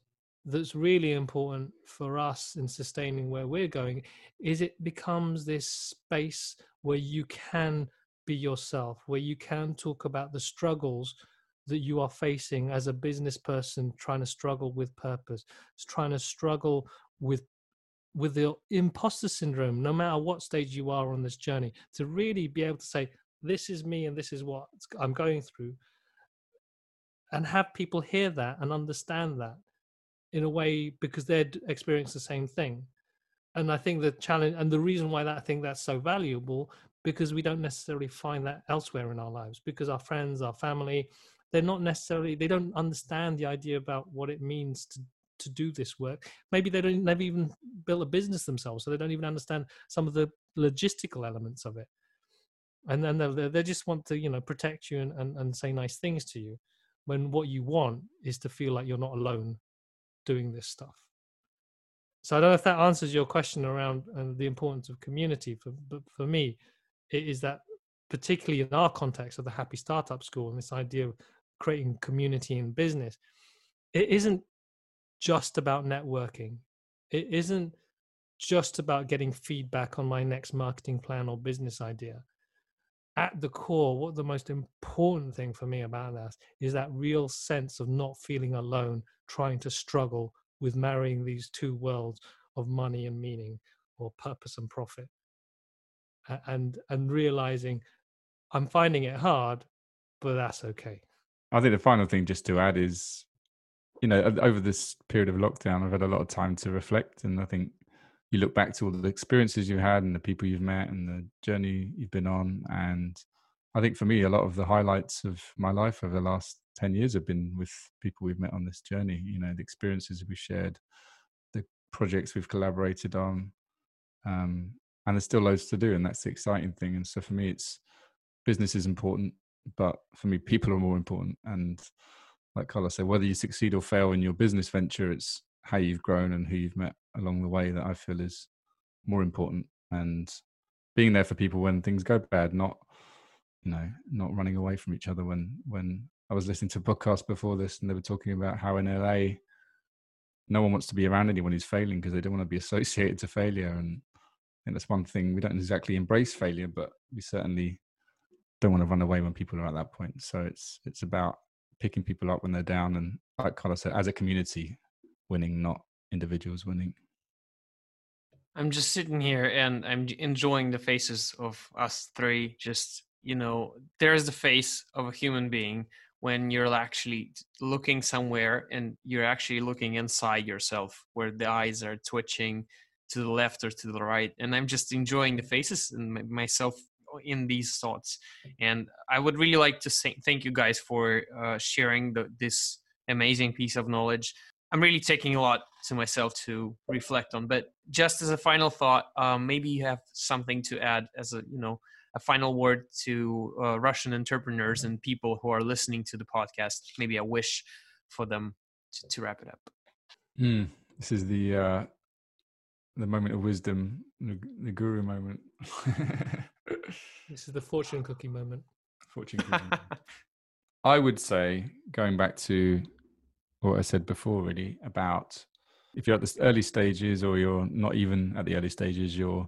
that's really important for us in sustaining where we're going is it becomes this space where you can be yourself, where you can talk about the struggles that you are facing as a business person trying to struggle with purpose, trying to struggle with with the imposter syndrome, no matter what stage you are on this journey, to really be able to say, This is me and this is what I'm going through. And have people hear that and understand that in a way because they'd experienced the same thing and I think the challenge and the reason why that I think that's so valuable because we don't necessarily find that elsewhere in our lives because our friends, our family, they're not necessarily they don't understand the idea about what it means to to do this work. Maybe they don't never even built a business themselves, so they don't even understand some of the logistical elements of it. And then they they just want to you know protect you and, and, and say nice things to you, when what you want is to feel like you're not alone doing this stuff. So I don't know if that answers your question around uh, the importance of community. For, but for me, it is that particularly in our context of the Happy Startup School and this idea of creating community in business, it isn't just about networking. It isn't just about getting feedback on my next marketing plan or business idea. At the core, what the most important thing for me about that is that real sense of not feeling alone, trying to struggle with marrying these two worlds of money and meaning or purpose and profit and and realizing i'm finding it hard but that's okay i think the final thing just to add is you know over this period of lockdown i've had a lot of time to reflect and i think you look back to all the experiences you had and the people you've met and the journey you've been on and I think for me, a lot of the highlights of my life over the last 10 years have been with people we've met on this journey, you know, the experiences we've shared, the projects we've collaborated on. Um, and there's still loads to do, and that's the exciting thing. And so for me, it's business is important, but for me, people are more important. And like Carlos said, whether you succeed or fail in your business venture, it's how you've grown and who you've met along the way that I feel is more important. And being there for people when things go bad, not you know, not running away from each other. When when I was listening to a podcast before this, and they were talking about how in LA, no one wants to be around anyone who's failing because they don't want to be associated to failure. And I that's one thing we don't exactly embrace failure, but we certainly don't want to run away when people are at that point. So it's it's about picking people up when they're down, and like Carlos said, as a community, winning, not individuals winning. I'm just sitting here and I'm enjoying the faces of us three just you know there's the face of a human being when you're actually looking somewhere and you're actually looking inside yourself where the eyes are twitching to the left or to the right and i'm just enjoying the faces and myself in these thoughts and i would really like to say thank you guys for uh, sharing the, this amazing piece of knowledge i'm really taking a lot to myself to reflect on but just as a final thought um, maybe you have something to add as a you know a final word to uh, Russian entrepreneurs and people who are listening to the podcast? Maybe a wish for them to, to wrap it up. Mm, this is the uh, the moment of wisdom, the, the guru moment. this is the fortune cookie moment. Fortune cookie. I would say, going back to what I said before, really about if you're at the early stages or you're not even at the early stages, you're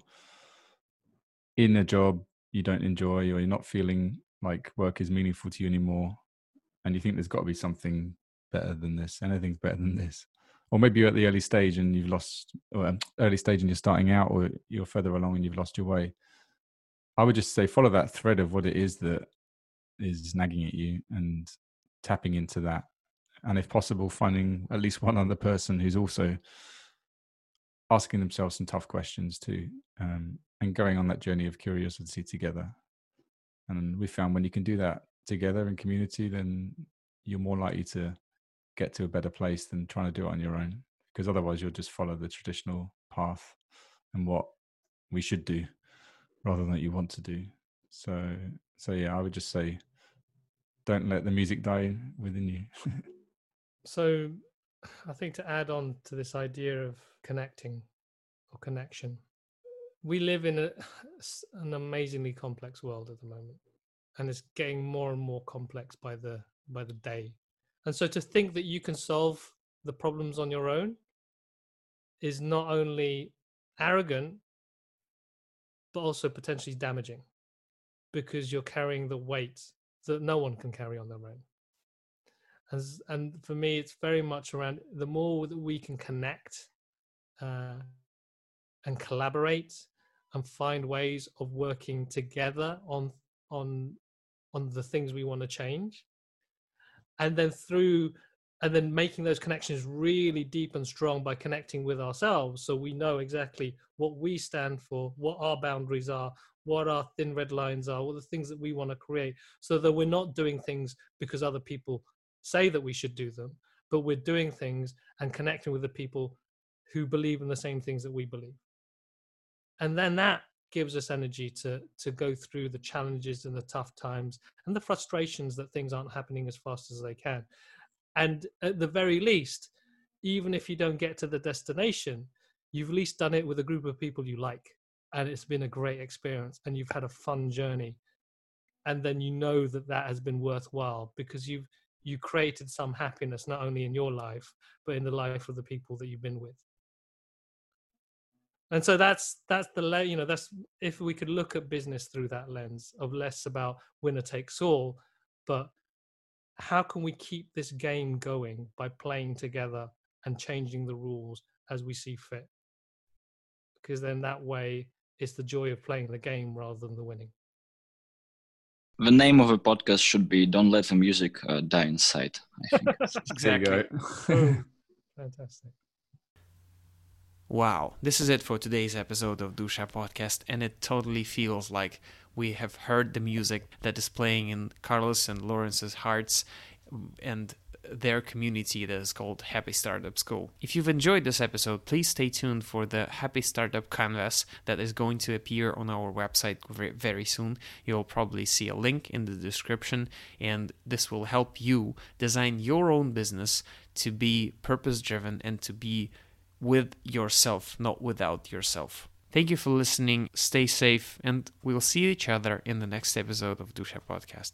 in a job you don't enjoy or you're not feeling like work is meaningful to you anymore and you think there's got to be something better than this anything's better than this or maybe you're at the early stage and you've lost or um, early stage and you're starting out or you're further along and you've lost your way i would just say follow that thread of what it is that is nagging at you and tapping into that and if possible finding at least one other person who's also asking themselves some tough questions too um, and going on that journey of curiosity together. And we found when you can do that together in community, then you're more likely to get to a better place than trying to do it on your own. Because otherwise, you'll just follow the traditional path and what we should do rather than what you want to do. So, so yeah, I would just say, don't let the music die within you. so, I think to add on to this idea of connecting or connection, we live in a, an amazingly complex world at the moment and it's getting more and more complex by the by the day and so to think that you can solve the problems on your own is not only arrogant but also potentially damaging because you're carrying the weight that no one can carry on their own. And, and for me it's very much around the more that we can connect uh, and collaborate and find ways of working together on on on the things we want to change. And then through and then making those connections really deep and strong by connecting with ourselves. So we know exactly what we stand for what our boundaries are what our thin red lines are what the things that we want to create so that we're not doing things because other people say that we should do them but we're doing things and connecting with the people who believe in the same things that we believe. And then that gives us energy to to go through the challenges and the tough times and the frustrations that things aren't happening as fast as they can and at the very least even if you don't get to the destination you've at least done it with a group of people you like. And it's been a great experience and you've had a fun journey. And then you know that that has been worthwhile because you've you created some happiness not only in your life but in the life of the people that you've been with. And so that's that's the you know that's if we could look at business through that lens of less about winner takes all but how can we keep this game going by playing together and changing the rules as we see fit? Because then that way it's the joy of playing the game rather than the winning. The name of the podcast should be don't let the music uh, die inside i think. Exactly fantastic Wow, this is it for today's episode of Dusha Podcast, and it totally feels like we have heard the music that is playing in Carlos and Lawrence's hearts and their community that is called Happy Startup School. If you've enjoyed this episode, please stay tuned for the Happy Startup Canvas that is going to appear on our website very soon. You'll probably see a link in the description, and this will help you design your own business to be purpose driven and to be with yourself, not without yourself. Thank you for listening. Stay safe, and we'll see each other in the next episode of Dusha Podcast.